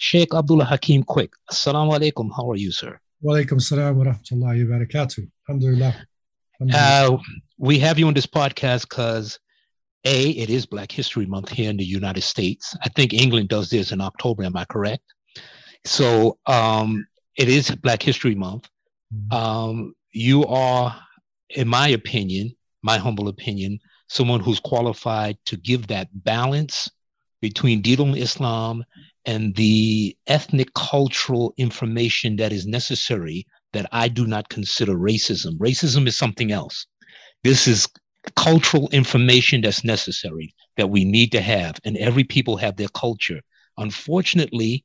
Sheikh Abdullah Hakim Quick. Assalamu alaikum. How are you, sir? Wa alaikum salam wa rahmatullahi wa barakatuh. Alhamdulillah. Uh, we have you on this podcast because A, it is Black History Month here in the United States. I think England does this in October, am I correct? So um, it is Black History Month. Mm-hmm. Um, you are, in my opinion, my humble opinion, someone who's qualified to give that balance between Dinul Islam and the ethnic cultural information that is necessary that I do not consider racism. Racism is something else. This is cultural information that's necessary that we need to have, and every people have their culture. Unfortunately,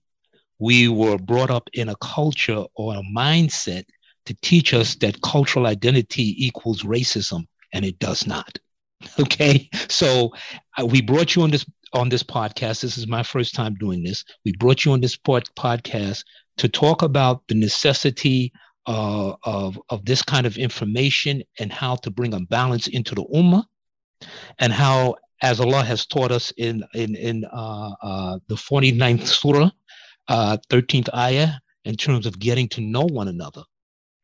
we were brought up in a culture or a mindset to teach us that cultural identity equals racism, and it does not. Okay, so uh, we brought you on this on this podcast. This is my first time doing this. We brought you on this pod- podcast to talk about the necessity uh, of of this kind of information and how to bring a balance into the ummah, and how, as Allah has taught us in in in uh, uh, the 49th surah, uh, 13th ayah, in terms of getting to know one another.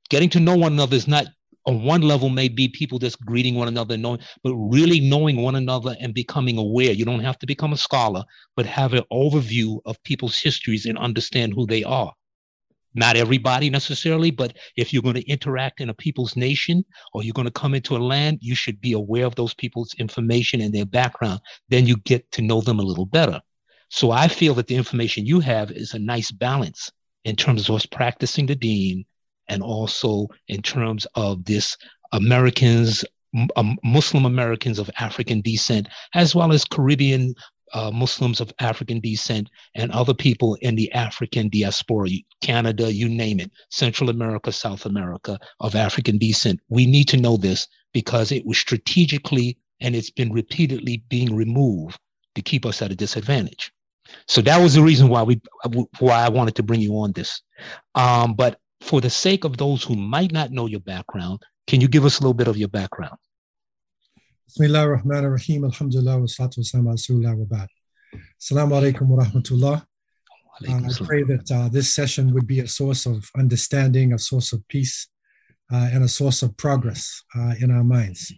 Getting to know one another is not on one level may be people just greeting one another knowing but really knowing one another and becoming aware. You don't have to become a scholar but have an overview of people's histories and understand who they are. Not everybody necessarily but if you're going to interact in a people's nation or you're going to come into a land you should be aware of those people's information and their background. Then you get to know them a little better. So i feel that the information you have is a nice balance in terms of us practicing the deen and also in terms of this Americans, um, Muslim Americans of African descent, as well as Caribbean uh, Muslims of African descent and other people in the African diaspora, Canada, you name it, Central America, South America of African descent. We need to know this because it was strategically and it's been repeatedly being removed to keep us at a disadvantage. So that was the reason why we why I wanted to bring you on this. Um, but for the sake of those who might not know your background, can you give us a little bit of your background? Bismillah ar-Rahman ar-Rahim, alhamdulillah, wa salatu wa salam ala wa ba'd. Assalamu alaikum wa rahmatullah. Uh, I pray that uh, this session would be a source of understanding, a source of peace, uh, and a source of progress uh, in our minds.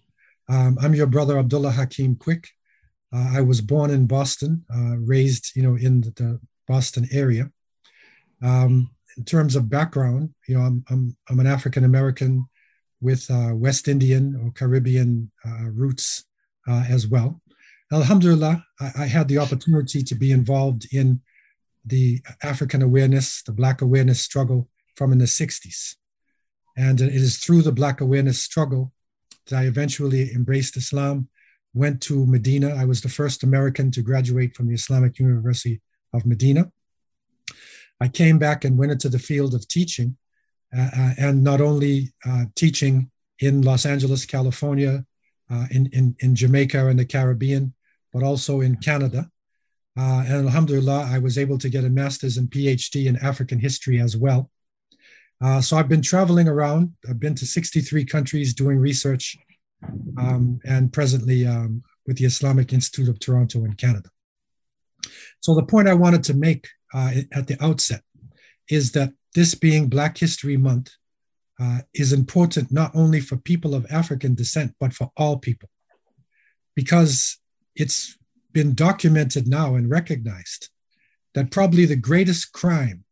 Um, I'm your brother Abdullah Hakim Quick. Uh, I was born in Boston, uh, raised, you know, in the, the Boston area. Um, in terms of background, you know, I'm, I'm, I'm an African American with uh, West Indian or Caribbean uh, roots uh, as well. Alhamdulillah, I, I, had the opportunity to be involved in the African awareness, the Black awareness struggle from in the 60s. And it is through the Black awareness struggle that I eventually embraced Islam, went to Medina. I was the first American to graduate from the Islamic University of Medina. I came back and went into the field of teaching, uh, uh, and not only uh, teaching in Los Angeles, California, uh, in, in, in Jamaica and the Caribbean, but also in Canada. Uh, and alhamdulillah, I was able to get a master's and PhD in African history as well. Uh, so I've been traveling around. I've been to 63 countries doing research, um, and presently um, with the Islamic Institute of Toronto in Canada. So the point I wanted to make uh, at the outset is that this being Black History Month uh, is important not only for people of African descent, but for all people, because it's been documented now and recognized that probably the greatest crime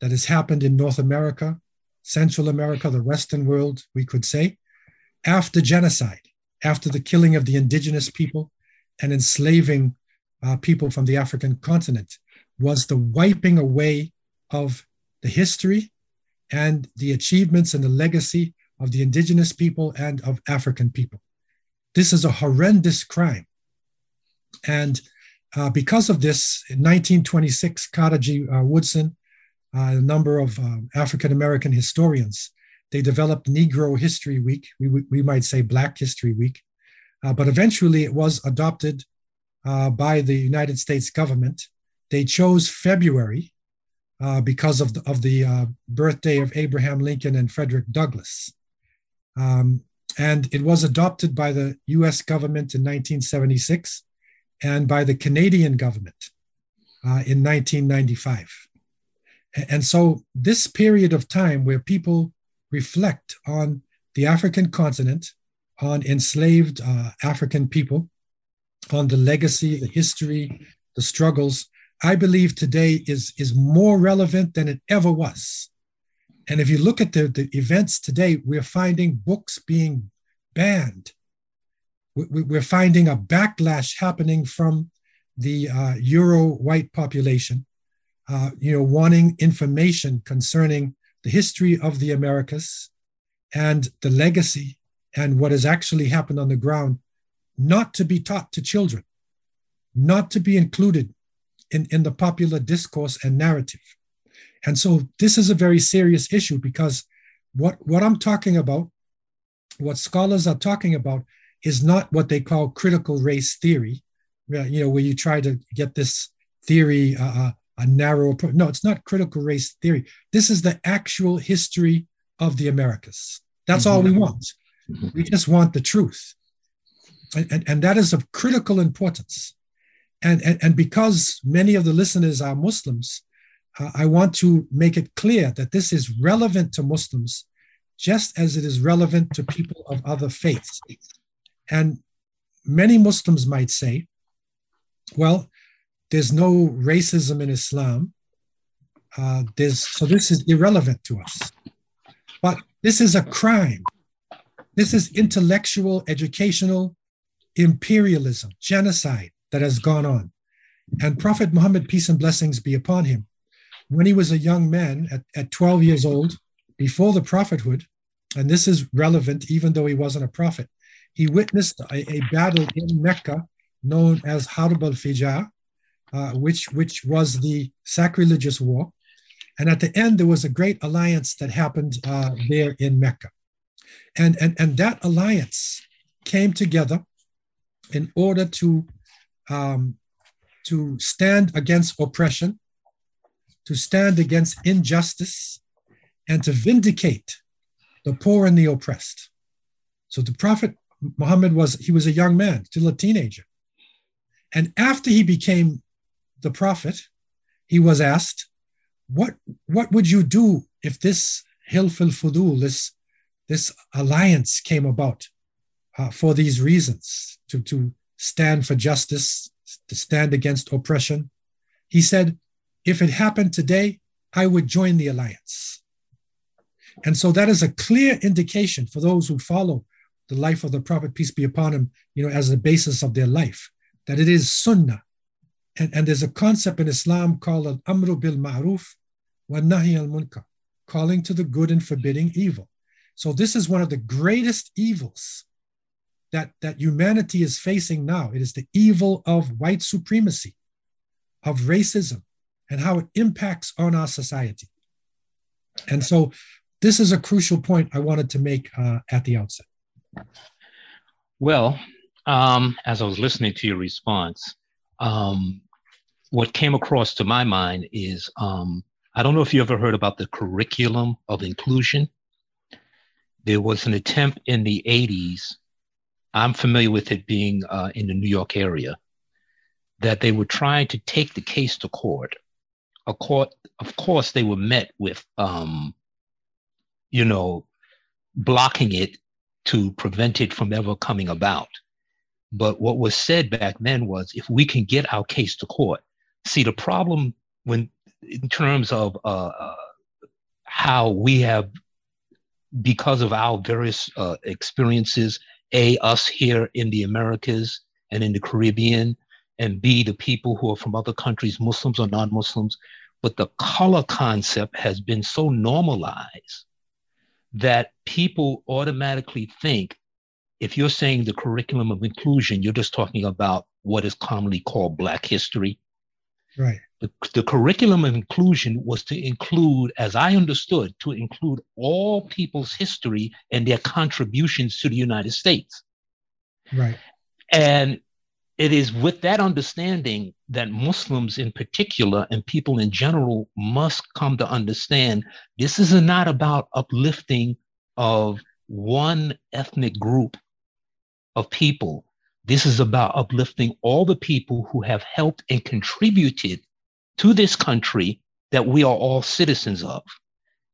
that has happened in North America, Central America, the Western world, we could say, after genocide, after the killing of the indigenous people and enslaving uh, people from the African continent, was the wiping away of the history and the achievements and the legacy of the indigenous people and of African people. This is a horrendous crime. And uh, because of this, in 1926, Carter G. Uh, Woodson, uh, a number of um, African American historians, they developed Negro History Week. We, we might say Black History Week. Uh, but eventually it was adopted uh, by the United States government they chose February uh, because of the, of the uh, birthday of Abraham Lincoln and Frederick Douglass. Um, and it was adopted by the US government in 1976 and by the Canadian government uh, in 1995. And so, this period of time where people reflect on the African continent, on enslaved uh, African people, on the legacy, the history, the struggles, I believe today is, is more relevant than it ever was. And if you look at the, the events today, we're finding books being banned. We're finding a backlash happening from the uh, Euro white population, uh, you know, wanting information concerning the history of the Americas and the legacy and what has actually happened on the ground, not to be taught to children, not to be included in, in the popular discourse and narrative. And so this is a very serious issue because what, what I'm talking about, what scholars are talking about, is not what they call critical race theory, you know, where you try to get this theory uh, uh a narrow approach. No, it's not critical race theory. This is the actual history of the Americas. That's mm-hmm. all we want. Mm-hmm. We just want the truth. And, and, and that is of critical importance. And, and, and because many of the listeners are Muslims, uh, I want to make it clear that this is relevant to Muslims just as it is relevant to people of other faiths. And many Muslims might say, well, there's no racism in Islam. Uh, there's, so this is irrelevant to us. But this is a crime. This is intellectual, educational imperialism, genocide that has gone on. And Prophet Muhammad, peace and blessings be upon him, when he was a young man at, at 12 years old, before the prophethood, and this is relevant even though he wasn't a prophet, he witnessed a, a battle in Mecca known as Harb al Fijar, uh, which, which was the sacrilegious war. And at the end, there was a great alliance that happened uh, there in Mecca. And, and, and that alliance came together in order to, um, to stand against oppression to stand against injustice and to vindicate the poor and the oppressed. So the Prophet Muhammad was, he was a young man, still a teenager. And after he became the prophet, he was asked, what, what would you do if this Hilf al-Fudul, this, this alliance came about uh, for these reasons, to, to stand for justice, to stand against oppression? He said, if it happened today, I would join the alliance. And so that is a clear indication for those who follow the life of the Prophet, peace be upon him, you know, as the basis of their life, that it is sunnah. And, and there's a concept in Islam called al-amru bil ma'ruf wa nahi al-munkar, calling to the good and forbidding evil. So this is one of the greatest evils that, that humanity is facing now. It is the evil of white supremacy, of racism, and how it impacts on our society. And so, this is a crucial point I wanted to make uh, at the outset. Well, um, as I was listening to your response, um, what came across to my mind is um, I don't know if you ever heard about the curriculum of inclusion. There was an attempt in the 80s. I'm familiar with it being uh, in the New York area, that they were trying to take the case to court of course, of course, they were met with, um, you know, blocking it to prevent it from ever coming about. But what was said back then was, if we can get our case to court, see the problem when, in terms of uh, uh, how we have, because of our various uh, experiences, a us here in the Americas and in the Caribbean, and B, the people who are from other countries, Muslims or non Muslims. But the color concept has been so normalized that people automatically think if you're saying the curriculum of inclusion, you're just talking about what is commonly called Black history. Right. The, the curriculum of inclusion was to include, as I understood, to include all people's history and their contributions to the United States. Right. And it is with that understanding that Muslims in particular and people in general must come to understand this is not about uplifting of one ethnic group of people. This is about uplifting all the people who have helped and contributed to this country that we are all citizens of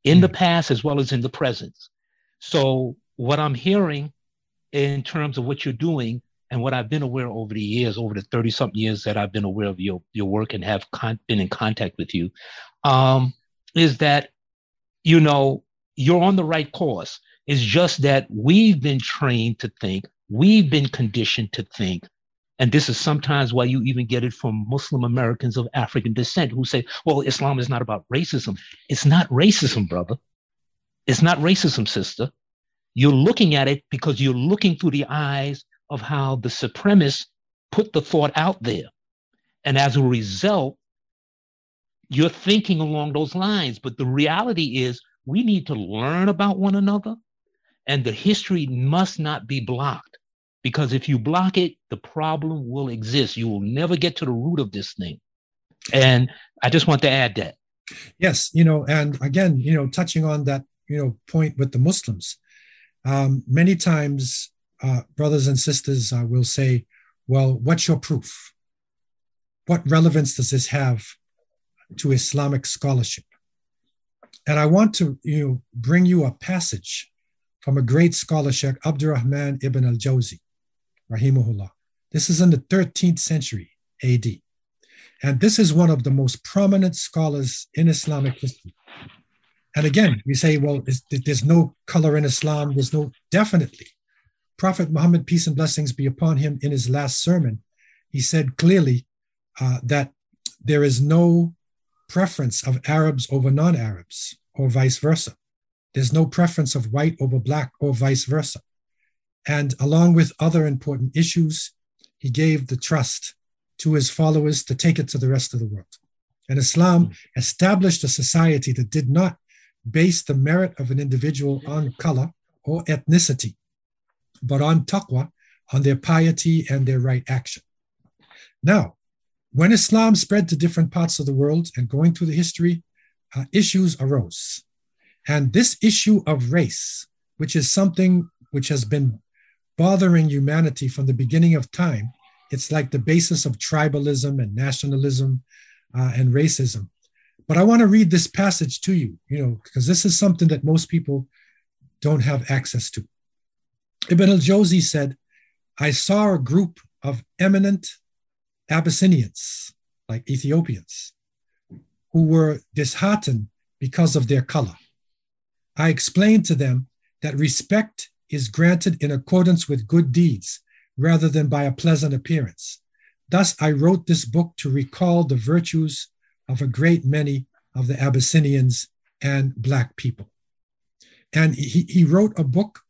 in mm. the past as well as in the present. So, what I'm hearing in terms of what you're doing and what I've been aware over the years, over the 30 something years that I've been aware of your, your work and have con- been in contact with you, um, is that, you know, you're on the right course. It's just that we've been trained to think, we've been conditioned to think, and this is sometimes why you even get it from Muslim Americans of African descent who say, well, Islam is not about racism. It's not racism, brother. It's not racism, sister. You're looking at it because you're looking through the eyes of how the supremacists put the thought out there. And as a result, you're thinking along those lines. But the reality is, we need to learn about one another, and the history must not be blocked. Because if you block it, the problem will exist. You will never get to the root of this thing. And I just want to add that. Yes, you know, and again, you know, touching on that, you know, point with the Muslims, um, many times uh, brothers and sisters uh, will say, well, what's your proof? What relevance does this have to Islamic scholarship? And I want to you know, bring you a passage from a great scholar, Sheikh Abdurrahman ibn al Jawzi, rahimahullah. This is in the 13th century AD. And this is one of the most prominent scholars in Islamic history. And again, we say, well, there's no color in Islam. There's no, definitely. Prophet Muhammad, peace and blessings be upon him, in his last sermon, he said clearly uh, that there is no preference of Arabs over non Arabs or vice versa. There's no preference of white over black or vice versa. And along with other important issues, he gave the trust to his followers to take it to the rest of the world. And Islam established a society that did not base the merit of an individual on color or ethnicity, but on taqwa, on their piety and their right action. Now, when Islam spread to different parts of the world and going through the history, uh, issues arose. And this issue of race, which is something which has been bothering humanity from the beginning of time, it's like the basis of tribalism and nationalism uh, and racism. But I want to read this passage to you, you know, because this is something that most people don't have access to. Ibn al Jawzi said, I saw a group of eminent Abyssinians, like Ethiopians, who were disheartened because of their color. I explained to them that respect is granted in accordance with good deeds rather than by a pleasant appearance. Thus, I wrote this book to recall the virtues of a great many of the Abyssinians and Black people. And he, he wrote a book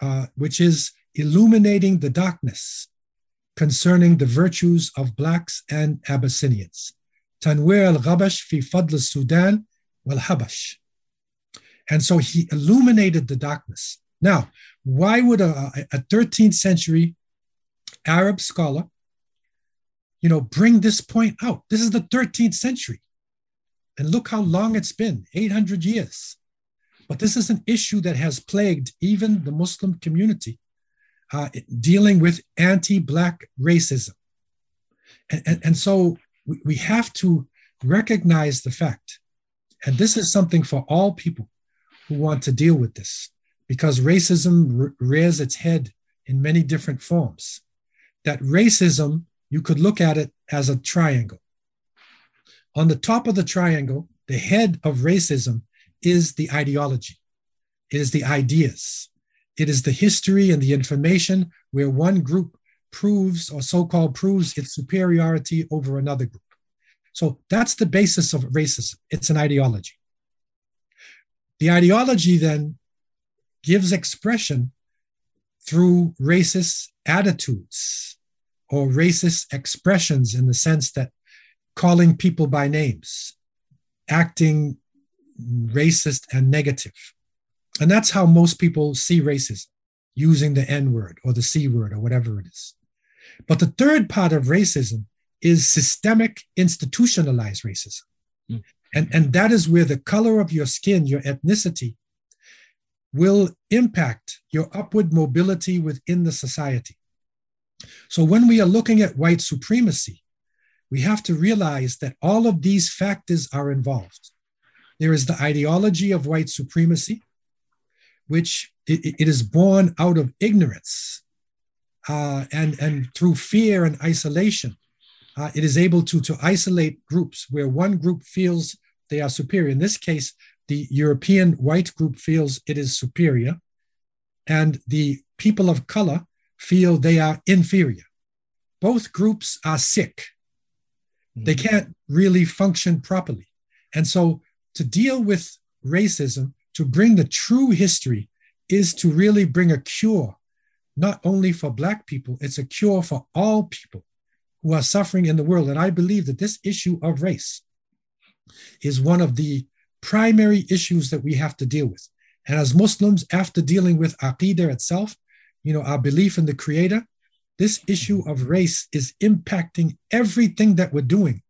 uh, which is illuminating the darkness concerning the virtues of Blacks and Abyssinians. Tanwir al-Ghabash fi Fadl Sudan wal Habash. And so he illuminated the darkness. Now, why would a, a 13th century Arab scholar, you know, bring this point out? This is the 13th century. And look how long it's been 800 years. But this is an issue that has plagued even the Muslim community, uh, dealing with anti Black racism. And, and, and so we, we have to recognize the fact, and this is something for all people who want to deal with this, because racism rears its head in many different forms. That racism, you could look at it as a triangle. On the top of the triangle, the head of racism is the ideology, it is the ideas, it is the history and the information where one group proves or so called proves its superiority over another group. So that's the basis of racism. It's an ideology. The ideology then gives expression through racist attitudes or racist expressions in the sense that calling people by names, acting racist and negative. And that's how most people see racism, using the N word or the C word or whatever it is. But the third part of racism is systemic institutionalized racism. Mm. And, and that is where the color of your skin, your ethnicity, will impact your upward mobility within the society. So when we are looking at white supremacy, we have to realize that all of these factors are involved. There is the ideology of white supremacy, which it, it is born out of ignorance uh, and, and through fear and isolation. Uh, it is able to, to isolate groups where one group feels they are superior. In this case, the European white group feels it is superior, and the people of color feel they are inferior. Both groups are sick. They mm-hmm. can't really function properly. And so, to deal with racism, to bring the true history, is to really bring a cure, not only for Black people, it's a cure for all people who are suffering in the world. And I believe that this issue of race is one of the primary issues that we have to deal with. And as Muslims, after dealing with Aqidah itself, you know, our belief in the Creator, this issue of race is impacting everything that we're doing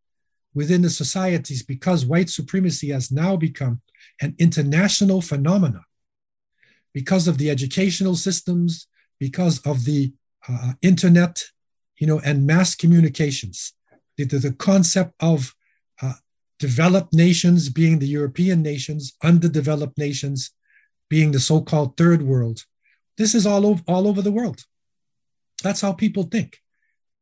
within the societies because white supremacy has now become an international phenomenon because of the educational systems, because of the uh, internet, you know, and mass communications. The, the, the concept of developed nations being the European nations, underdeveloped nations being the so-called third world. This is all over, all over the world. That's how people think.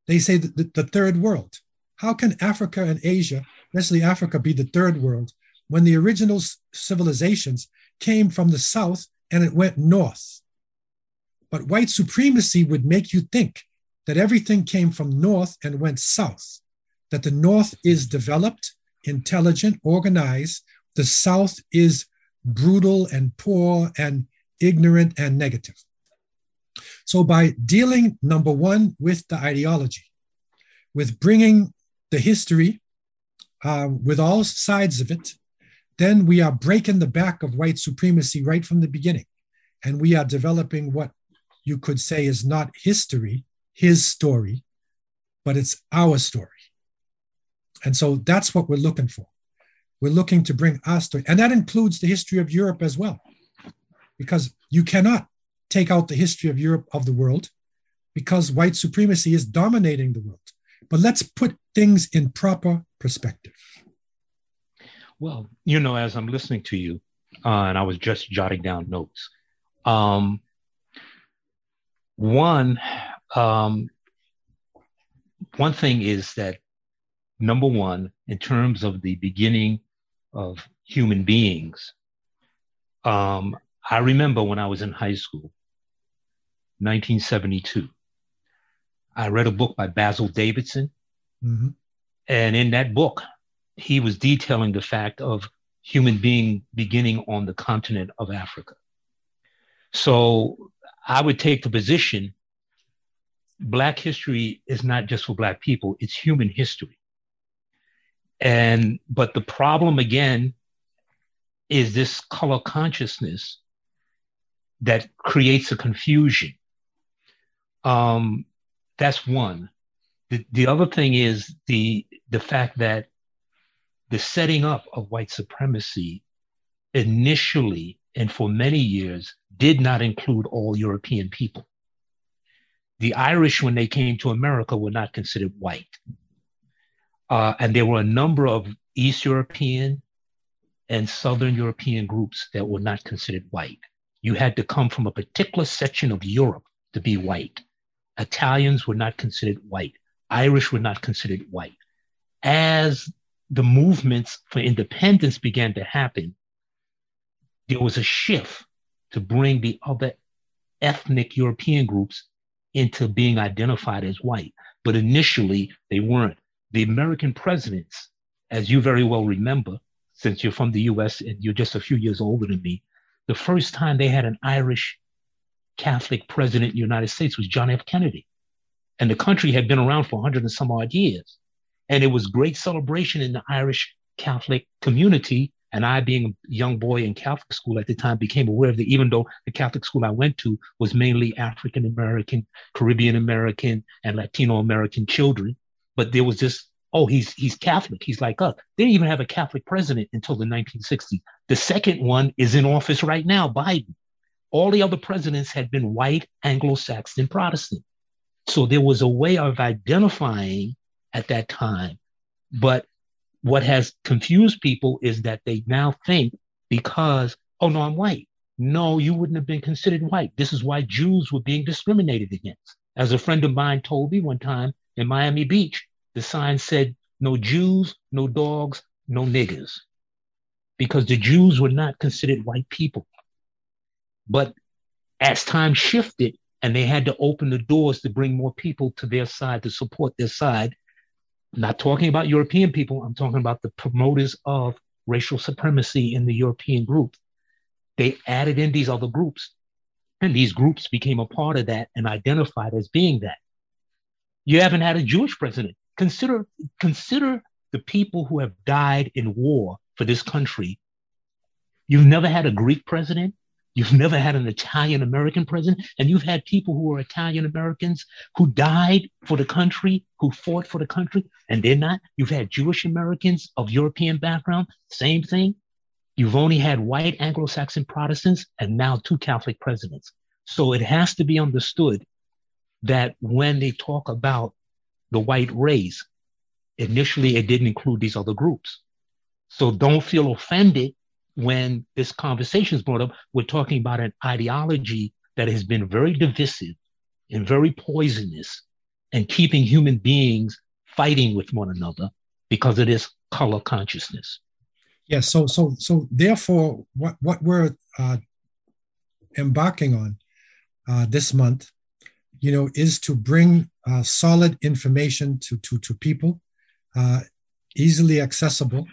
They say the, the third world. How can Africa and Asia, especially Africa, be the third world when the original civilizations came from the south and it went north? But white supremacy would make you think that everything came from north and went south, that the north is developed, intelligent, organized, the south is brutal and poor and ignorant and negative. So, by dealing, number one, with the ideology, with bringing the history, uh, with all sides of it, then we are breaking the back of white supremacy right from the beginning. And we are developing what you could say is not history, his story, but it's our story. And so that's what we're looking for. We're looking to bring our story. And that includes the history of Europe as well, because you cannot take out the history of Europe of the world because white supremacy is dominating the world. But let's put things in proper perspective. Well, you know, as I'm listening to you, uh, and I was just jotting down notes. Um, one, um, one thing is that number one, in terms of the beginning of human beings, um, I remember when I was in high school, 1972. I read a book by Basil Davidson. Mm-hmm. And in that book, he was detailing the fact of human being beginning on the continent of Africa. So I would take the position Black history is not just for Black people, it's human history. And, but the problem again is this color consciousness that creates a confusion. Um, that's one. The, the other thing is the the fact that the setting up of white supremacy initially and for many years did not include all European people. The Irish, when they came to America, were not considered white. Uh, and there were a number of East European and Southern European groups that were not considered white. You had to come from a particular section of Europe to be white. Italians were not considered white. Irish were not considered white. As the movements for independence began to happen, there was a shift to bring the other ethnic European groups into being identified as white. But initially, they weren't. The American presidents, as you very well remember, since you're from the US and you're just a few years older than me, the first time they had an Irish Catholic president in the United States was John F. Kennedy. And the country had been around for 100 and some odd years. And it was great celebration in the Irish Catholic community. And I, being a young boy in Catholic school at the time, became aware of that, even though the Catholic school I went to was mainly African American, Caribbean American, and Latino American children. But there was this oh, he's he's Catholic, he's like us. They didn't even have a Catholic president until the 1960s. The second one is in office right now, Biden. All the other presidents had been white, Anglo-Saxon, Protestant. So there was a way of identifying at that time But what has confused people is that they now think because, oh no, I'm white. No, you wouldn't have been considered white. This is why Jews were being discriminated against. As a friend of mine told me one time in Miami Beach, the sign said, no Jews, no dogs, no niggers, because the Jews were not considered white people. But as time shifted and they had to open the doors to bring more people to their side to support their side, not talking about European people, I'm talking about the promoters of racial supremacy in the European group. They added in these other groups, and these groups became a part of that and identified as being that. You haven't had a Jewish president. Consider, consider the people who have died in war for this country. You've never had a Greek president. You've never had an Italian American president, and you've had people who are Italian Americans who died for the country, who fought for the country, and they're not. You've had Jewish Americans of European background, same thing. You've only had white Anglo Saxon Protestants and now two Catholic presidents. So it has to be understood that when they talk about the white race, initially it didn't include these other groups. So don't feel offended when this conversation is brought up, we're talking about an ideology that has been very divisive and very poisonous and keeping human beings fighting with one another because of this color consciousness. Yes. Yeah, so so so therefore, what what we're uh, embarking on uh, this month, you know, is to bring uh, solid information to to to people, uh, easily accessible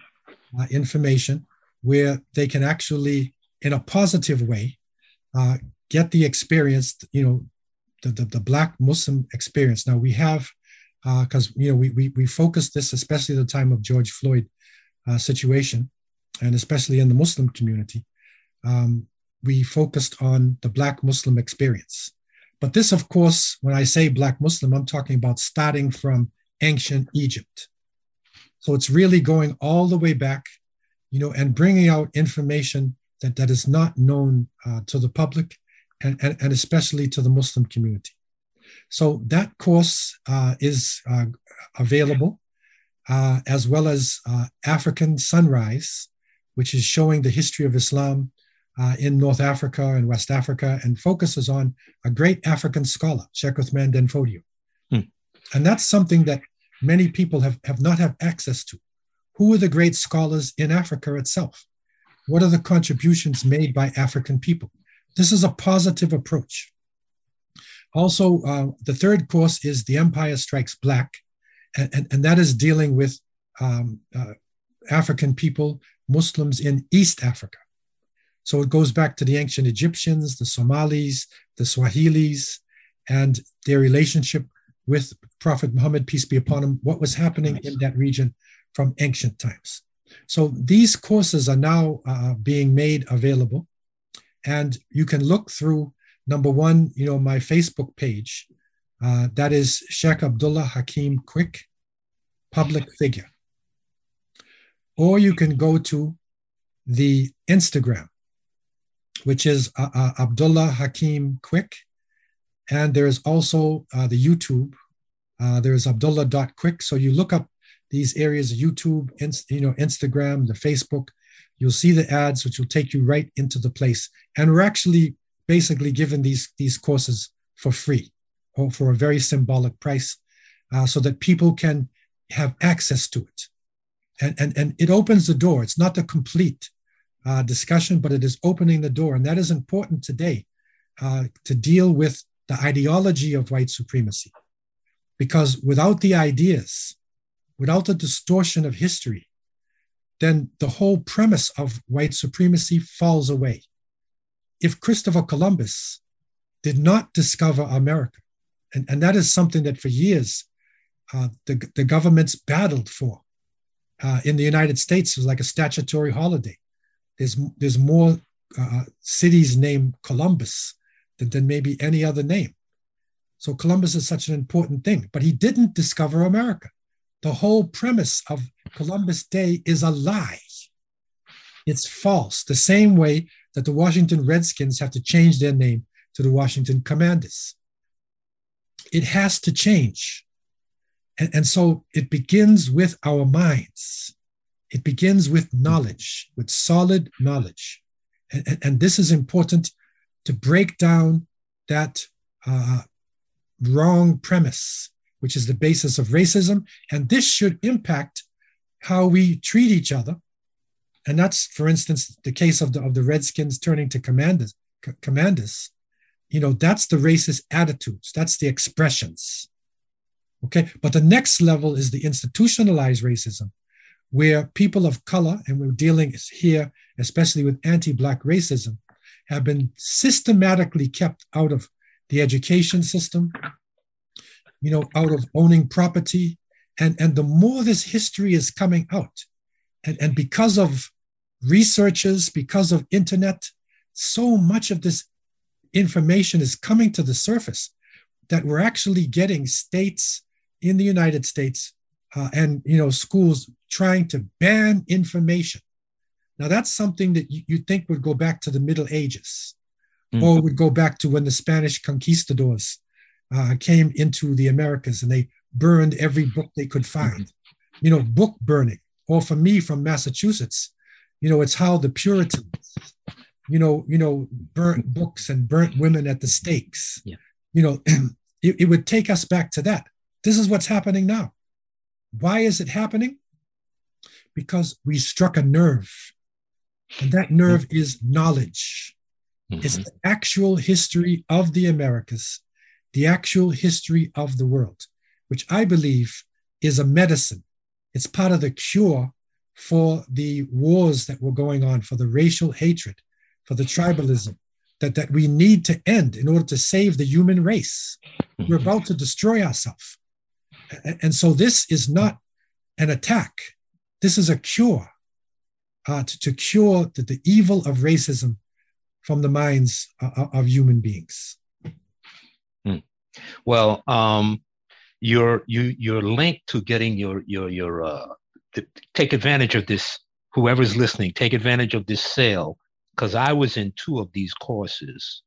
uh, information where they can actually, in a positive way, uh, get the experience, you know, the, the, the Black Muslim experience. Now we have, because, uh, you know, we, we, we focus this, especially the time of George Floyd uh, situation, and especially in the Muslim community, um, we focused on the Black Muslim experience. But this, of course, when I say Black Muslim, I'm talking about starting from ancient Egypt. So it's really going all the way back you know, and bringing out information that, that is not known uh, to the public and, and, and, especially to the Muslim community. So that course uh, is uh, available, uh, as well as uh, African Sunrise, which is showing the history of Islam uh, in North Africa and West Africa and focuses on a great African scholar, Sheikh Uthman Danfodio. Hmm. And that's something that many people have, have not have access to. Who are the great scholars in Africa itself? What are the contributions made by African people? This is a positive approach. Also, uh, the third course is The Empire Strikes Black, and, and, and that is dealing with um, uh, African people, Muslims in East Africa. So it goes back to the ancient Egyptians, the Somalis, the Swahilis, and their relationship with Prophet Muhammad, peace be upon him, what was happening in that region from ancient times. So these courses are now uh, being made available, and you can look through number one, you know, my Facebook page. Uh, that is Sheikh Abdullah Hakim Quick, public figure. Or you can go to the Instagram, which is uh, uh Abdullah Hakim Quick. And there is also uh, the YouTube. Uh, there is Abdullah.quick. So you look up these areas YouTube, inst- you know, Instagram, the Facebook. You'll see the ads, which will take you right into the place. And we're actually basically giving these these courses for free or for a very symbolic price, uh, so that people can have access to it. And, and, and it opens the door. It's not the complete uh, discussion, but it is opening the door. And that is important today uh, to deal with the ideology of white supremacy. Because without the ideas, without the distortion of history, then the whole premise of white supremacy falls away. If Christopher Columbus did not discover America, and, and that is something that for years uh, the, the governments battled for. Uh, in the United States, it was like a statutory holiday. There's, there's more uh, cities named Columbus than, than maybe any other name. So Columbus is such an important thing, but he didn't discover America the whole premise of Columbus Day is a lie. It's false, the same way that the Washington Redskins have to change their name to the Washington Commanders. It has to change. And, and so it begins with our minds. It begins with knowledge, with solid knowledge. And, and, this is important to break down that uh, wrong premise, which is the basis of racism. And this should impact how we treat each other. And that's, for instance, the case of the, of the Redskins turning to commanders, c- commanders. You know, that's the racist attitudes, that's the expressions. Okay. But the next level is the institutionalized racism, where people of color, and we're dealing here, especially with anti Black racism, have been systematically kept out of the education system, you know, out of owning property. And, and the more this history is coming out, and, and because of researchers, because of internet, so much of this information is coming to the surface that we're actually getting states in the United States uh, and you know schools trying to ban information. Now that's something that you, you think would go back to the Middle Ages, mm-hmm. or would go back to when the Spanish conquistadors uh, came into the Americas and they burned every book they could find. You know, book burning. Or for me from Massachusetts, you know, it's how the Puritans, you know, you know, burnt books and burnt women at the stakes. Yeah. You know, it, it would take us back to that. This is what's happening now. Why is it happening? Because we struck a nerve, and that nerve mm-hmm. is knowledge. Mm-hmm. It's the actual history of the Americas, the actual history of the world, which I believe is a medicine. It's part of the cure for the wars that were going on, for the racial hatred, for the tribalism that, that we need to end in order to save the human race. We're mm-hmm. about to destroy ourselves. And so this is not an attack. This is a cure uh, to, to, cure the, the, evil of racism from the minds of, of human beings. Hmm. Well, um, your you your link to getting your your your uh, take advantage of this. Whoever's listening, take advantage of this sale because I was in two of these courses,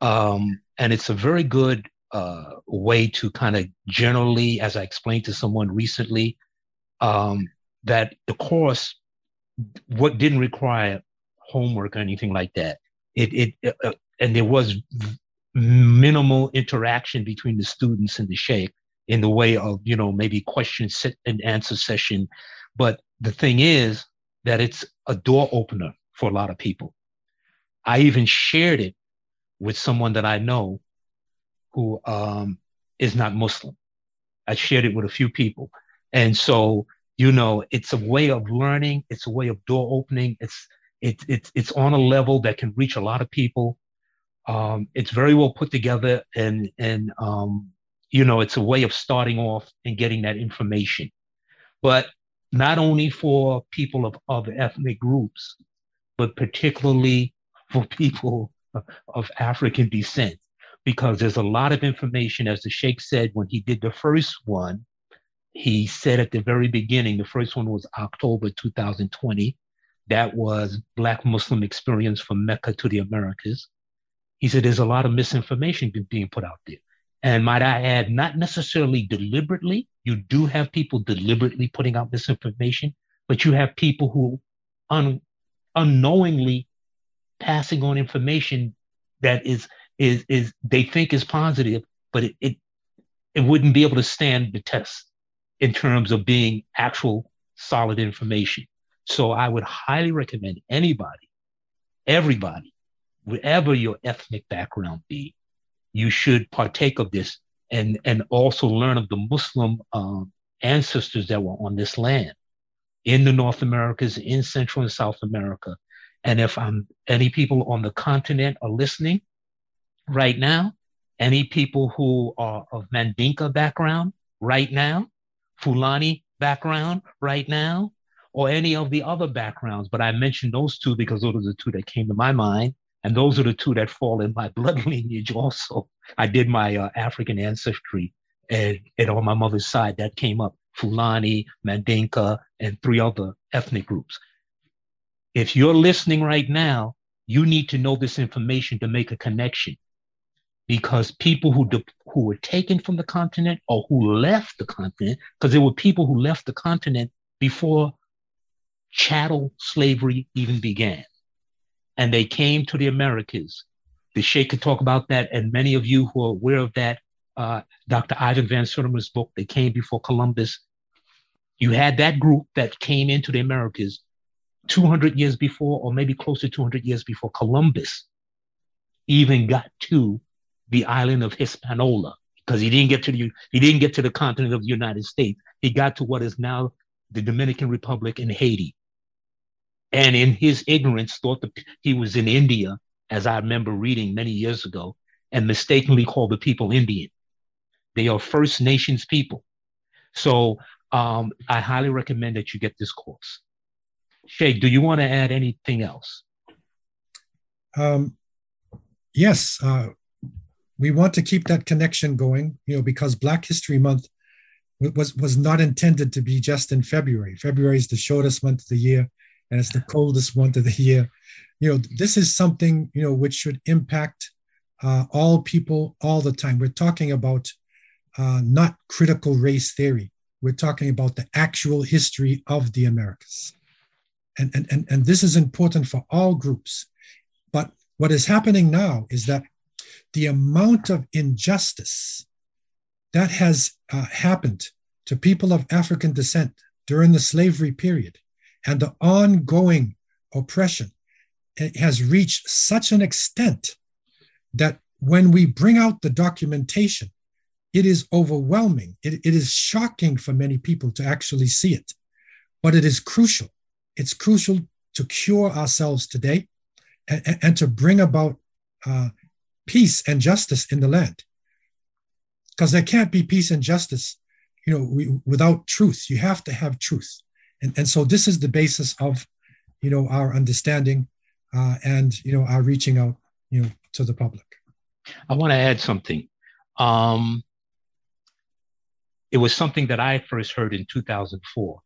um, and it's a very good uh, way to kind of generally, as I explained to someone recently, um, that the course what didn't require homework or anything like that. It it uh, and there was minimal interaction between the students and the sheikh in the way of you know maybe question and answer session, but the thing is that it's a door opener for a lot of people. I even shared it with someone that I know who um, is not Muslim. I shared it with a few people. And so, you know, it's a way of learning, it's a way of door opening. It's it's it's it's on a level that can reach a lot of people. Um, it's very well put together and and um, you know, it's a way of starting off and getting that information. But not only for people of other ethnic groups, but particularly for people of African descent because there's a lot of information, as the Sheikh said when he did the first one. He said at the very beginning, the first one was October 2020. That was Black Muslim experience from Mecca to the Americas. He said there's a lot of misinformation being put out there. And might I add, not necessarily deliberately. You do have people deliberately putting out misinformation, but you have people who un- unknowingly passing on information that is is is they think is positive, but it, it it wouldn't be able to stand the test in terms of being actual solid information. So I would highly recommend anybody, everybody, whatever your ethnic background be, you should partake of this and and also learn of the Muslim um, ancestors that were on this land in the North Americas, in Central and South America. And if I'm any people on the continent are listening, right now, any people who are of Mandinka background right now, Fulani background right now, or any of the other backgrounds. But I mentioned those two because those are the two that came to my mind. And those are the two that fall in my blood lineage also. I did my uh, African ancestry and, and on my mother's side that came up Fulani, Mandinka, and three other ethnic groups. If you're listening right now, you need to know this information to make a connection because people who de- who were taken from the continent or who left the continent, because there were people who left the continent before chattel slavery even began. And they came to the Americas. The Sheikh could talk about that, and many of you who are aware of that, uh, Dr. Ivan Van Sertima's book, They Came Before Columbus. You had that group that came into the Americas 200 years before, or maybe close to 200 years before Columbus even got to the island of Hispaniola, because he didn't get to the he didn't get to the continent of the United States. He got to what is now the Dominican Republic and Haiti. And in his ignorance, thought that he was in India, as I remember reading many years ago, and mistakenly called the people Indian. They are First Nations people. So um, I highly recommend that you get this course. Shay, do you want to add anything else? Um, yes, uh, we want to keep that connection going, you know, because Black History Month was was not intended to be just in February. February is the shortest month of the year, and it's the coldest month of the year. You know, this is something you know which should impact uh, all people all the time. We're talking about uh, not critical race theory. We're talking about the actual history of the Americas. And, and, and, and this is important for all groups. But what is happening now is that the amount of injustice that has uh, happened to people of African descent during the slavery period and the ongoing oppression has reached such an extent that when we bring out the documentation, it is overwhelming. It, it is shocking for many people to actually see it, but it is crucial. It's crucial to cure ourselves today and, and to bring about uh, peace and justice in the land. Because there can't be peace and justice, you know, we, without truth. You have to have truth, and and so this is the basis of, you know, our understanding, uh, and you know, our reaching out, you know, to the public. I want to add something. Um, it was something that I first heard in 2004.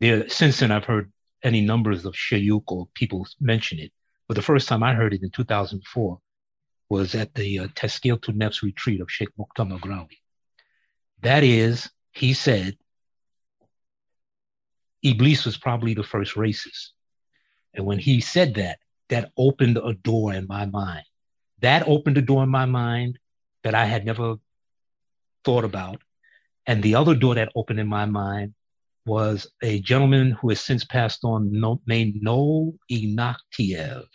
There, since then, I've heard any numbers of shayuk or people mention it. But the first time I heard it in 2004 was at the uh, Teskil to Nefs retreat of Sheikh Mukhtar Maghraoui. That is, he said, Iblis was probably the first racist. And when he said that, that opened a door in my mind. That opened a door in my mind that I had never thought about. And the other door that opened in my mind was a gentleman who has since passed on named Noel Ignatiev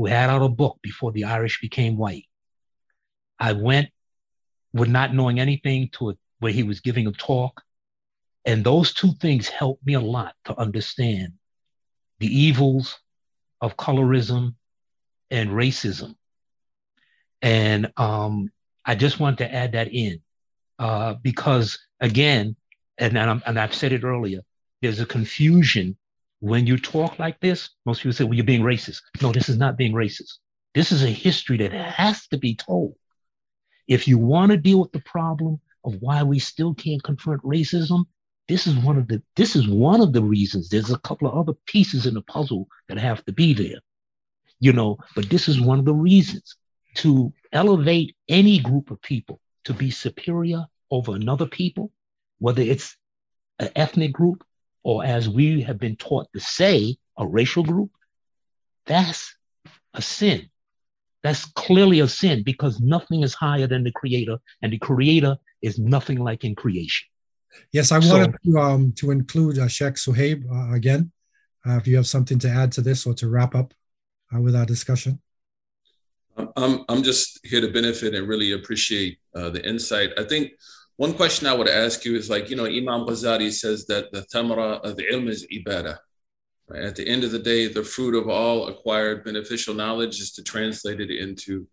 who had out a book before the Irish became white. I went with not knowing anything to where he was giving a talk. And those two things helped me a lot to understand the evils of colorism and racism. And um, I just want to add that in uh, because, again, and, and, and I've said it earlier, there's a confusion when you talk like this, most people say, well, you're being racist. No, this is not being racist. This is a history that has to be told. If you want to deal with the problem of why we still can't confront racism, this is one of the this is one of the reasons. There's a couple of other pieces in the puzzle that have to be there. You know, but this is one of the reasons to elevate any group of people to be superior over another people, whether it's an ethnic group or as we have been taught to say, a racial group, that's a sin. That's clearly a sin because nothing is higher than the creator, and the creator is nothing like in creation. Yes, I so, wanted to, um, to include uh, Sheikh Suhaib uh, again. Uh, if you have something to add to this or to wrap up uh, with our discussion. I'm, I'm just here to benefit and really appreciate uh, the insight. I think one question I would ask you is like, you know, Imam Ghazali says that the thamra of the ilm is ibadah. Right? At the end of the day, the fruit of all acquired beneficial knowledge is to translate it into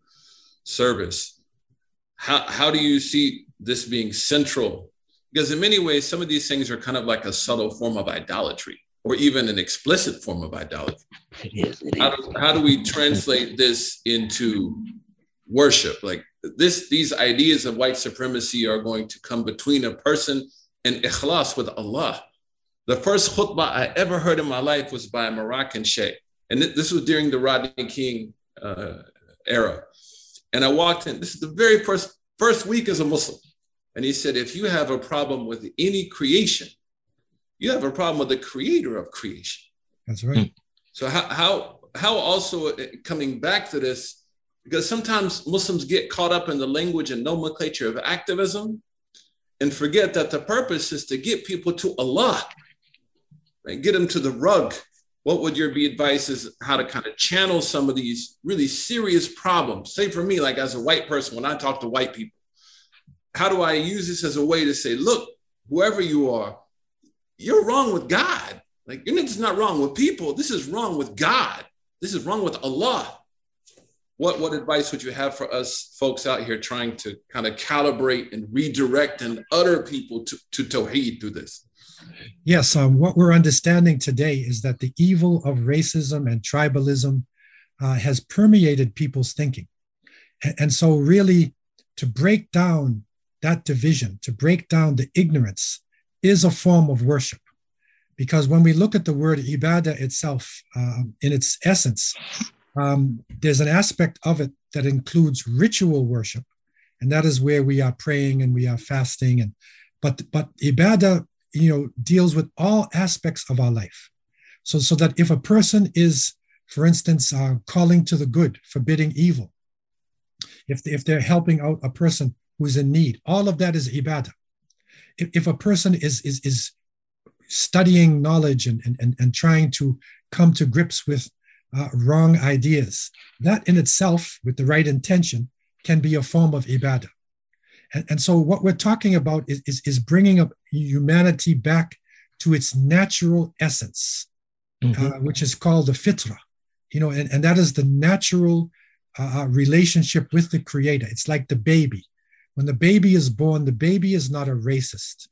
service. How, how do you see this being central? Because in many ways, some of these things are kind of like a subtle form of idolatry or even an explicit form of idolatry. It is. It is. How, do, how do we translate this into worship? Like this these ideas of white supremacy are going to come between a person and ikhlas with Allah. The first khutbah I ever heard in my life was by a Moroccan sheikh. And this was during the Rodney King uh, era. And I walked in, this is the very first, first week as a Muslim. And he said, if you have a problem with any creation, you have a problem with the creator of creation. That's right. So how, how, how also uh, coming back to this, because sometimes Muslims get caught up in the language and nomenclature of activism and forget that the purpose is to get people to Allah, right? get them to the rug. What would your be advice is how to kind of channel some of these really serious problems? Say for me, like as a white person, when I talk to white people, how do I use this as a way to say, look, whoever you are, you're wrong with God. Like you're just not wrong with people. This is wrong with God. This is wrong with Allah what what advice would you have for us folks out here trying to kind of calibrate and redirect and utter people to, to Tawheed through this? Yes, um, what we're understanding today is that the evil of racism and tribalism uh, has permeated people's thinking. And, and so, really, to break down that division, to break down the ignorance, is a form of worship. Because when we look at the word ibadah itself, uh, in its essence, um, there's an aspect of it that includes ritual worship, and that is where we are praying and we are fasting. And but but ibadah, you know, deals with all aspects of our life. So so that if a person is, for instance, uh, calling to the good, forbidding evil, if if they're helping out a person who's in need, all of that is ibadah. If, if a person is is is studying knowledge and, and, and trying to come to grips with uh, wrong ideas. That in itself, with the right intention, can be a form of ibadah. And, and so, what we're talking about is, is, is, bringing up humanity back to its natural essence, mm-hmm. uh, which is called the fitra. You know, and, and that is the natural uh, uh, relationship with the Creator. It's like the baby. When the baby is born, the baby is not a racist.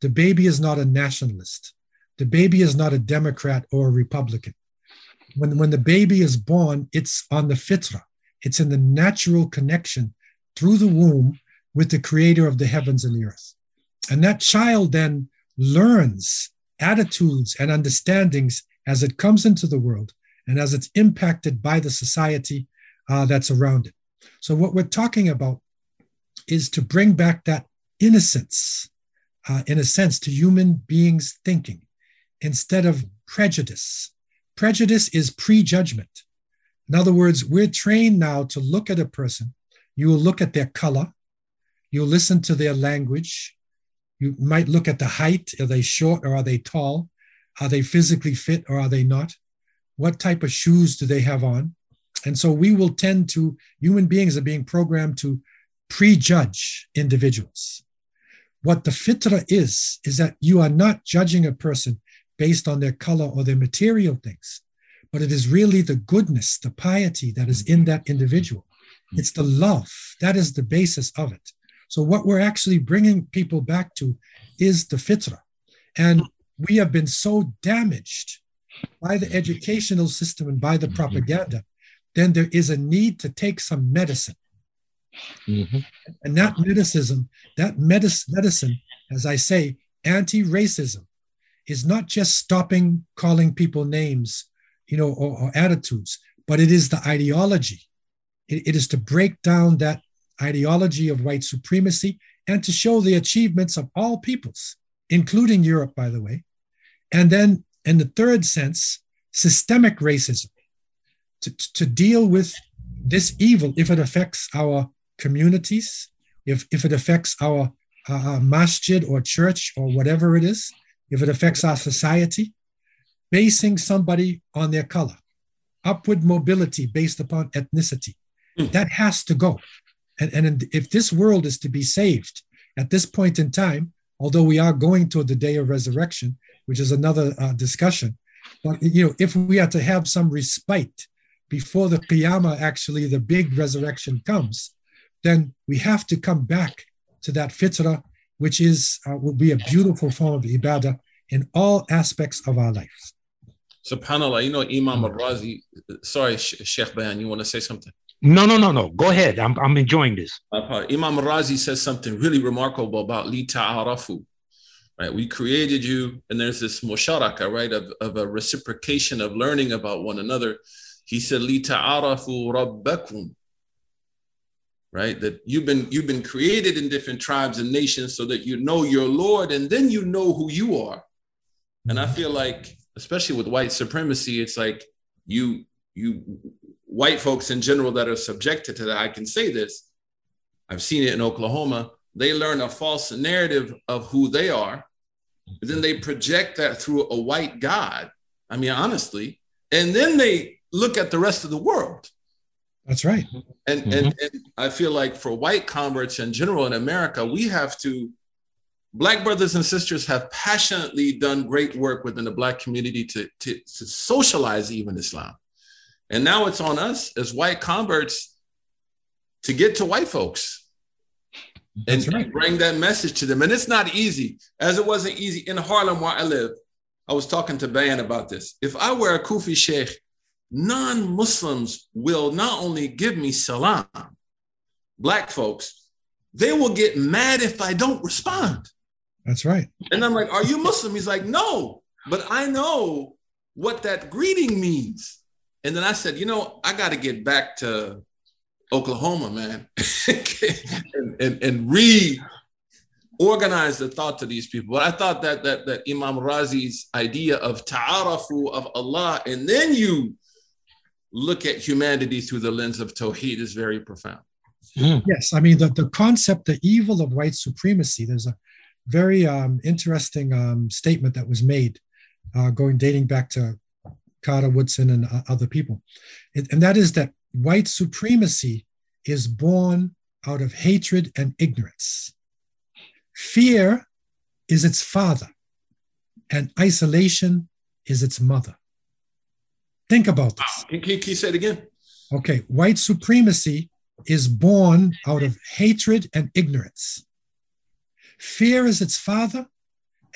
The baby is not a nationalist. The baby is not a Democrat or a Republican when, when the baby is born, it's on the fitra, it's in the natural connection through the womb with the creator of the heavens and the earth. And that child then learns attitudes and understandings as it comes into the world and as it's impacted by the society uh, that's around it. So, what we're talking about is to bring back that innocence, uh, in a sense, to human beings' thinking instead of prejudice Prejudice is prejudgment. In other words, we're trained now to look at a person. You will look at their color. You'll listen to their language. You might look at the height. Are they short or are they tall? Are they physically fit or are they not? What type of shoes do they have on? And so we will tend to, human beings are being programmed to prejudge individuals. What the fitra is, is that you are not judging a person based on their color or their material things, but it is really the goodness, the piety that is in mm-hmm. that individual. Mm-hmm. It's the love that is the basis of it. So, what we're actually bringing people back to is the fitra. And we have been so damaged by the educational system and by the mm-hmm. propaganda, then there is a need to take some medicine. Mm-hmm. And that medicine, that medicine, as I say, anti racism, is not just stopping calling people names, you know, or, or attitudes, but it is the ideology. It, it is to break down that ideology of white supremacy and to show the achievements of all peoples, including Europe, by the way. And then, in the third sense, systemic racism to, to deal with this evil if it affects our communities, if, if it affects our uh, masjid or church or whatever it is, if it affects our society, basing somebody on their color, upward mobility based upon ethnicity, mm. that has to go. And, and if this world is to be saved at this point in time, although we are going toward the day of resurrection, which is another uh, discussion, but you know, if we are to have some respite before the qiyamah, actually the big resurrection comes, then we have to come back to that fitrah which is uh, will be a beautiful form of ibadah in all aspects of our lives. Subhanallah, you know Imam al-Razi. Sorry, Sheikh Bayan, you want to say something? No, no, no, no. Go ahead. I'm, I'm enjoying this. Imam al-Razi says something really remarkable about li ta'arafu. Right, we created you, and there's this musharaka, right, of, of a reciprocation of learning about one another. He said, li ta'arafu rabbakum right? That you've been you've been created in different tribes and nations so that you know your Lord and then you know who you are. And I mm-hmm. feel like, especially with white supremacy, it's like you you white folks in general that are subjected to that. I can say this. I've seen it in Oklahoma. They learn a false narrative of who they are, but then they project that through a white God. I mean, honestly, and then they look at the rest of the world. That's right. And, mm-hmm. and, and I feel like for white converts in general in America, we have to, Black brothers and sisters have passionately done great work within the Black community to, to, to socialize even Islam. And now it's on us as white converts to get to white folks and right. bring that message to them. And it's not easy, as it wasn't easy in Harlem where I live. I was talking to Bayan about this. If I were a Kufi sheikh non Muslims will not only give me salam, black folks, they will get mad if I don't respond. That's right. And I'm like, Are you Muslim? He's like, No, but I know what that greeting means. And then I said, You know, I got to get back to Oklahoma, man, and, and, and re organize the thought to these people. But I thought that that that Imam Razi's idea of ta'arafu of Allah, and then you look at humanity through the lens of Tawheed is very profound. Mm. Yes, I mean, the, the concept, the evil of white supremacy, there's a very um, interesting um, statement that was made uh, going dating back to Carter Woodson and uh, other people. It, and that is that white supremacy is born out of hatred and ignorance. Fear is its father, and isolation is its mother. Think about this. Can, can, can you say it again? Okay, white supremacy is born out of hatred and ignorance. Fear is its father,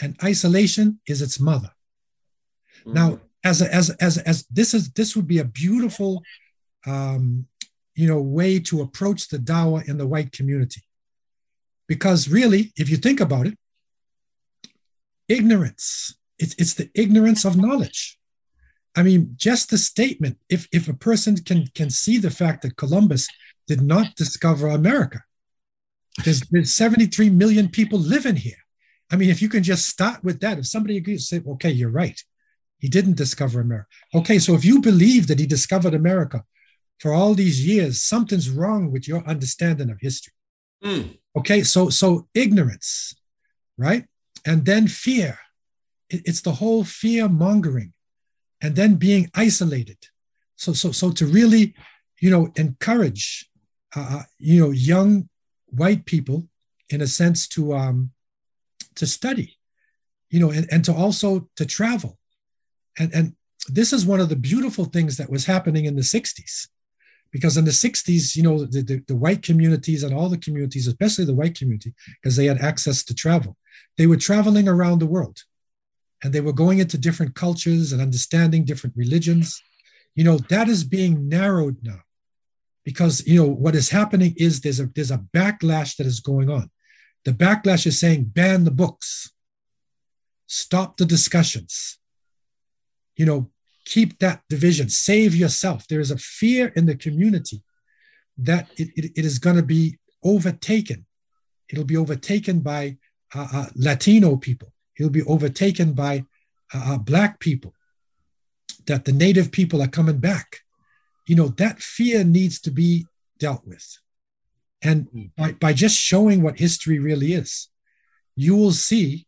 and isolation is its mother. Mm-hmm. Now, as a, as as as this is this would be a beautiful, um, you know, way to approach the Dawa in the white community, because really, if you think about it, ignorance it's it's the ignorance of knowledge. I mean, just the statement, if, if a person can, can see the fact that Columbus did not discover America, there's, there's 73 million people living here. I mean, if you can just start with that, if somebody agrees, say, okay, you're right. He didn't discover America. Okay, so if you believe that he discovered America for all these years, something's wrong with your understanding of history. Mm. Okay, so so ignorance, right? And then fear. It, it's the whole fear mongering and then being isolated. So, so, so to really, you know, encourage, uh, you know, young white people, in a sense, to um, to study, you know, and, and to also to travel, and and this is one of the beautiful things that was happening in the '60s, because in the '60s, you know, the, the, the white communities and all the communities, especially the white community, because they had access to travel, they were traveling around the world and they were going into different cultures and understanding different religions. You know that is being narrowed now because you know what is happening is there's a there's a backlash that is going on. The backlash is saying ban the books. Stop the discussions. You know keep that division. Save yourself. There is a fear in the community that it, it, it is going to be overtaken. It'll be overtaken by uh, uh, latino people he'll be overtaken by uh, uh, black people that the native people are coming back. You know that fear needs to be dealt with. And hmm. by, by just showing what history really is you will see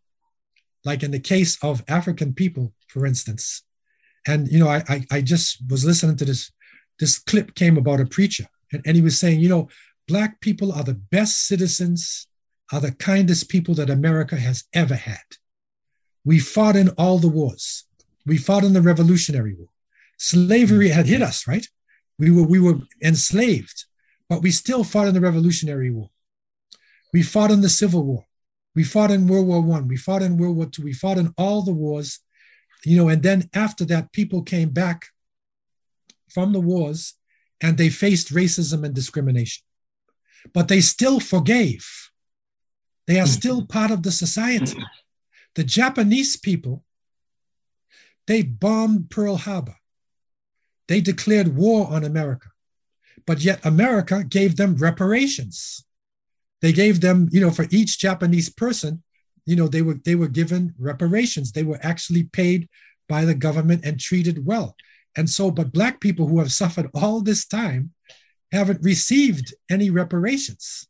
like in the case of african people for instance. And you know i i, I just was listening to this this clip came about a preacher and, and he was saying you know black people are the best citizens are the kindest people that america has ever had we fought in all the wars. We fought in the Revolutionary War. Slavery had hit us, right? We were, we were enslaved, but we still fought in the Revolutionary War. We fought in the Civil War. We fought in World War One. We fought in World War Two. We fought in all the wars, you know. And then after that, people came back from the wars, and they faced racism and discrimination, but they still forgave. They are hmm. still part of the society. The Japanese people, they bombed Pearl Harbor. They declared war on America but yet America gave them reparations. They gave them, you know, for each Japanese person, you know, they were they were given reparations. They were actually paid by the government and treated well. And so, but black people who have suffered all this time haven't received any reparations.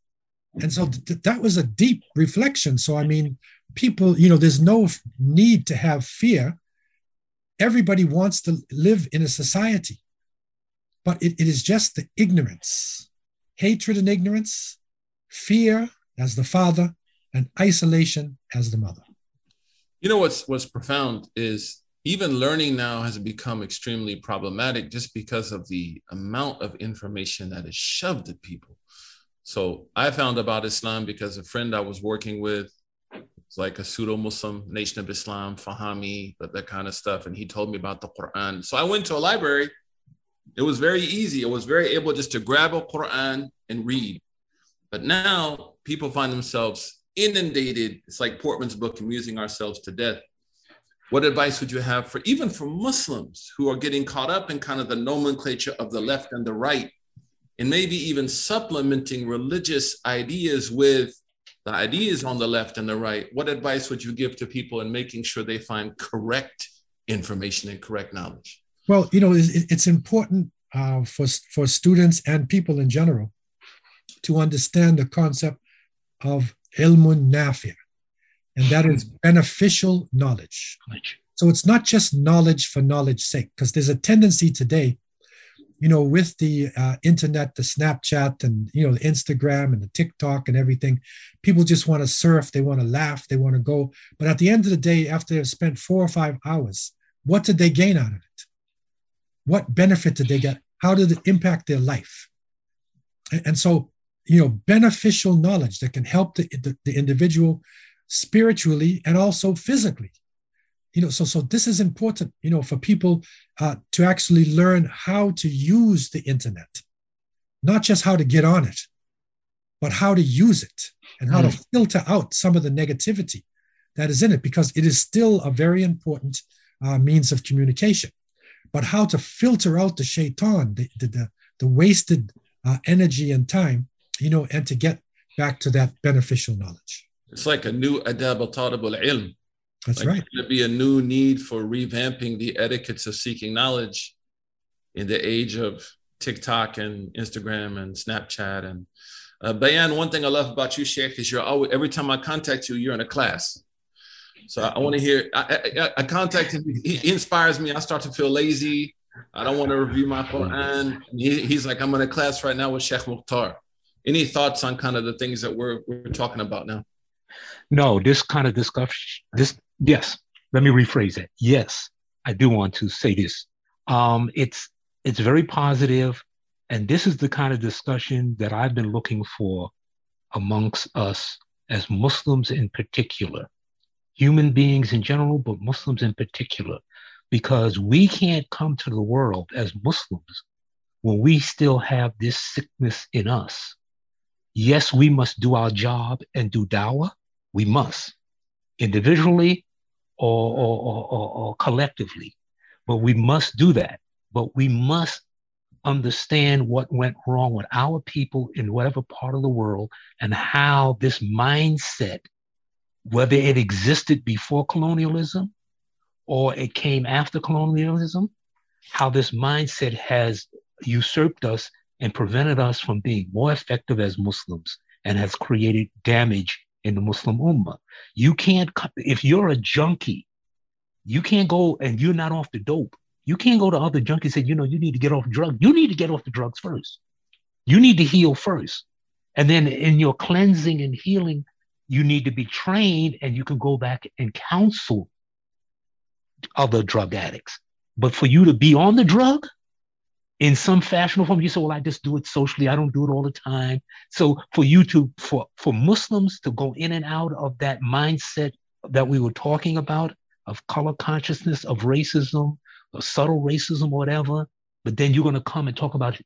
And so th- that was a deep reflection. So, I mean, people, you know, there's no need to have fear. Everybody wants to live in a society, but it, it is just the ignorance, hatred and ignorance, fear as the father, and isolation as the mother. You know what's what's profound is even learning now has become extremely problematic just because of the amount of information that is shoved at people. So I found about Islam because a friend I was working with was like a pseudo Muslim, Nation of Islam, Fahami, that, that kind of stuff. And he told me about the Quran. So I went to a library. It was very easy. I was very able just to grab a Quran and read. But now people find themselves inundated. It's like Postman's book, amusing ourselves to death what advice would you have for even for Muslims who are getting caught up in kind of the nomenclature of the left and the right, and maybe even supplementing religious ideas with the ideas on the left and the right? What advice would you give to people in making sure they find correct information and correct knowledge? Well, you know, it's important uh, for, for students and people in general to understand the concept of ilmun nafi', and that is beneficial knowledge. So it's not just knowledge for knowledge's sake, because there's a tendency today, you know, with the uh, internet, the Snapchat, and you know, the Instagram and the TikTok and everything, people just want to surf, they want to laugh, they want to go. But at the end of the day, after they've spent four or five hours, what did they gain out of it? What benefit did they get? How did it impact their life? And, and so, you know, beneficial knowledge that can help the, the, the individual spiritually and also physically you know so so this is important you know for people uh, to actually learn how to use the internet not just how to get on it but how to use it and how mm. to filter out some of the negativity that is in it because it is still a very important uh, means of communication but how to filter out the shaitan the, the, the, the wasted uh, energy and time you know and to get back to that beneficial knowledge it's like a new adab al-talib al-ilm. That's like right. There'd be a new need for revamping the etiquettes of seeking knowledge in the age of TikTok and Instagram and Snapchat. And uh, Bayan, one thing I love about you, Sheikh, is you're always, every time I contact you, you're in a class. So I, I want to hear, I, I, I contact him. He, he, inspires me. I start to feel lazy. I don't want to review my Quran. He, he's like, I'm in a class right now with Sheikh Mukhtar. Any thoughts on kind of the things that we're, we're talking about now? No, this kind of discussion, this, yes, let me rephrase it. Yes, I do want to say this. Um, it's, it's very positive, and this is the kind of discussion that I've been looking for amongst us as Muslims in particular, human beings in general, but Muslims in particular, because we can't come to the world as Muslims when we still have this sickness in us. Yes, we must do our job and do dawah, we must, individually or, or, or, or collectively. But we must do that. But we must understand what went wrong with our people in whatever part of the world and how this mindset, whether it existed before colonialism or it came after colonialism, how this mindset has usurped us and prevented us from being more effective as Muslims and has created damage in the Muslim Ummah. You can't, if you're a junkie, you can't go and you're not off the dope. You can't go to other junkies and say, you know, you need to get off drugs. You need to get off the drugs first. You need to heal first. And then in your cleansing and healing, you need to be trained and you can go back and counsel other drug addicts. But for you to be on the drug, in some fashion or form. You say, well, I just do it socially. I don't do it all the time. So for you to, for, for Muslims to go in and out of that mindset that we were talking about of color consciousness, of racism, of subtle racism, whatever, but then you're going to come and talk about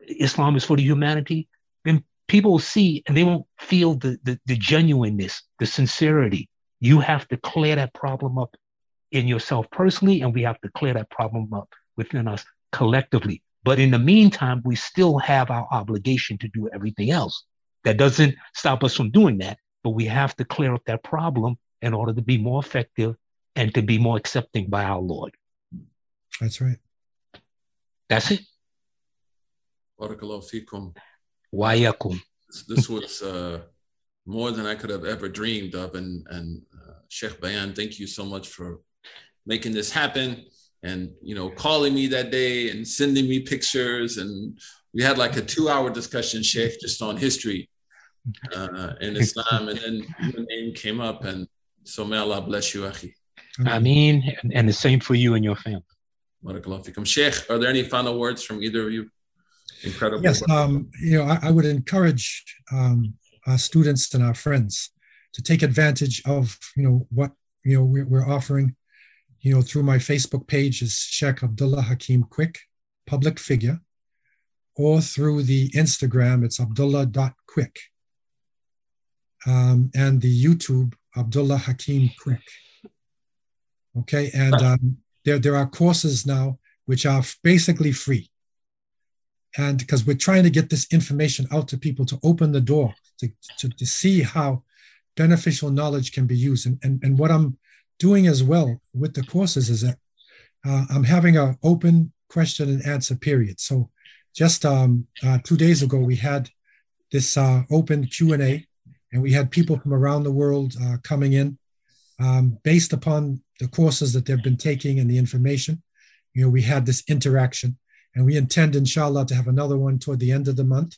Islam is for the humanity, then people will see and they won't feel the, the, the genuineness, the sincerity. You have to clear that problem up in yourself personally, and we have to clear that problem up within us collectively But in the meantime, we still have our obligation to do everything else. That doesn't stop us from doing that, but we have to clear up that problem in order to be more effective and to be more accepting by our Lord. That's right. That's it. Barakallahu fikum. Wayakum. This, this was uh, more than I could have ever dreamed of. And, and uh, Sheikh Bayan, thank you so much for making this happen and, you know, calling me that day and sending me pictures. And we had like a two hour discussion, Sheikh, just on history uh, in Islam. And then your name came up. And so may Allah bless you, Akhi. I mean, and, and the same for you and your family. Barakallahu fikum. Sheikh, are there any final words from either of you? Incredible. Yes, um, you know, I, I would encourage um, our students and our friends to take advantage of, you know, what, you know, we're, we're offering, you know, through my Facebook page is Sheikh Abdullah Hakim Quick, public figure, or through the Instagram, it's abdullah.quick. Um, and the YouTube, Abdullah Hakim Quick. Okay, and um, there, there are courses now which are basically free. And because we're trying to get this information out to people to open the door to, to, to see how beneficial knowledge can be used. And, and, and what I'm doing as well with the courses is that uh, I'm having an open question and answer period. So just um, uh, two days ago, we had this uh, open Q&A and we had people from around the world uh, coming in um, based upon the courses that they've been taking and the information. You know, we had this interaction, and we intend, inshallah, to have another one toward the end of the month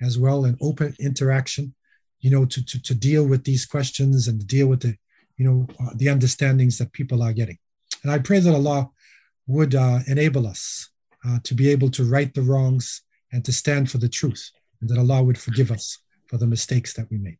as well, an open interaction. You know, to to, to deal with these questions and deal with the, you know, uh, the understandings that people are getting. And I pray that Allah would uh, enable us uh, to be able to right the wrongs and to stand for the truth, and that Allah would forgive us for the mistakes that we made.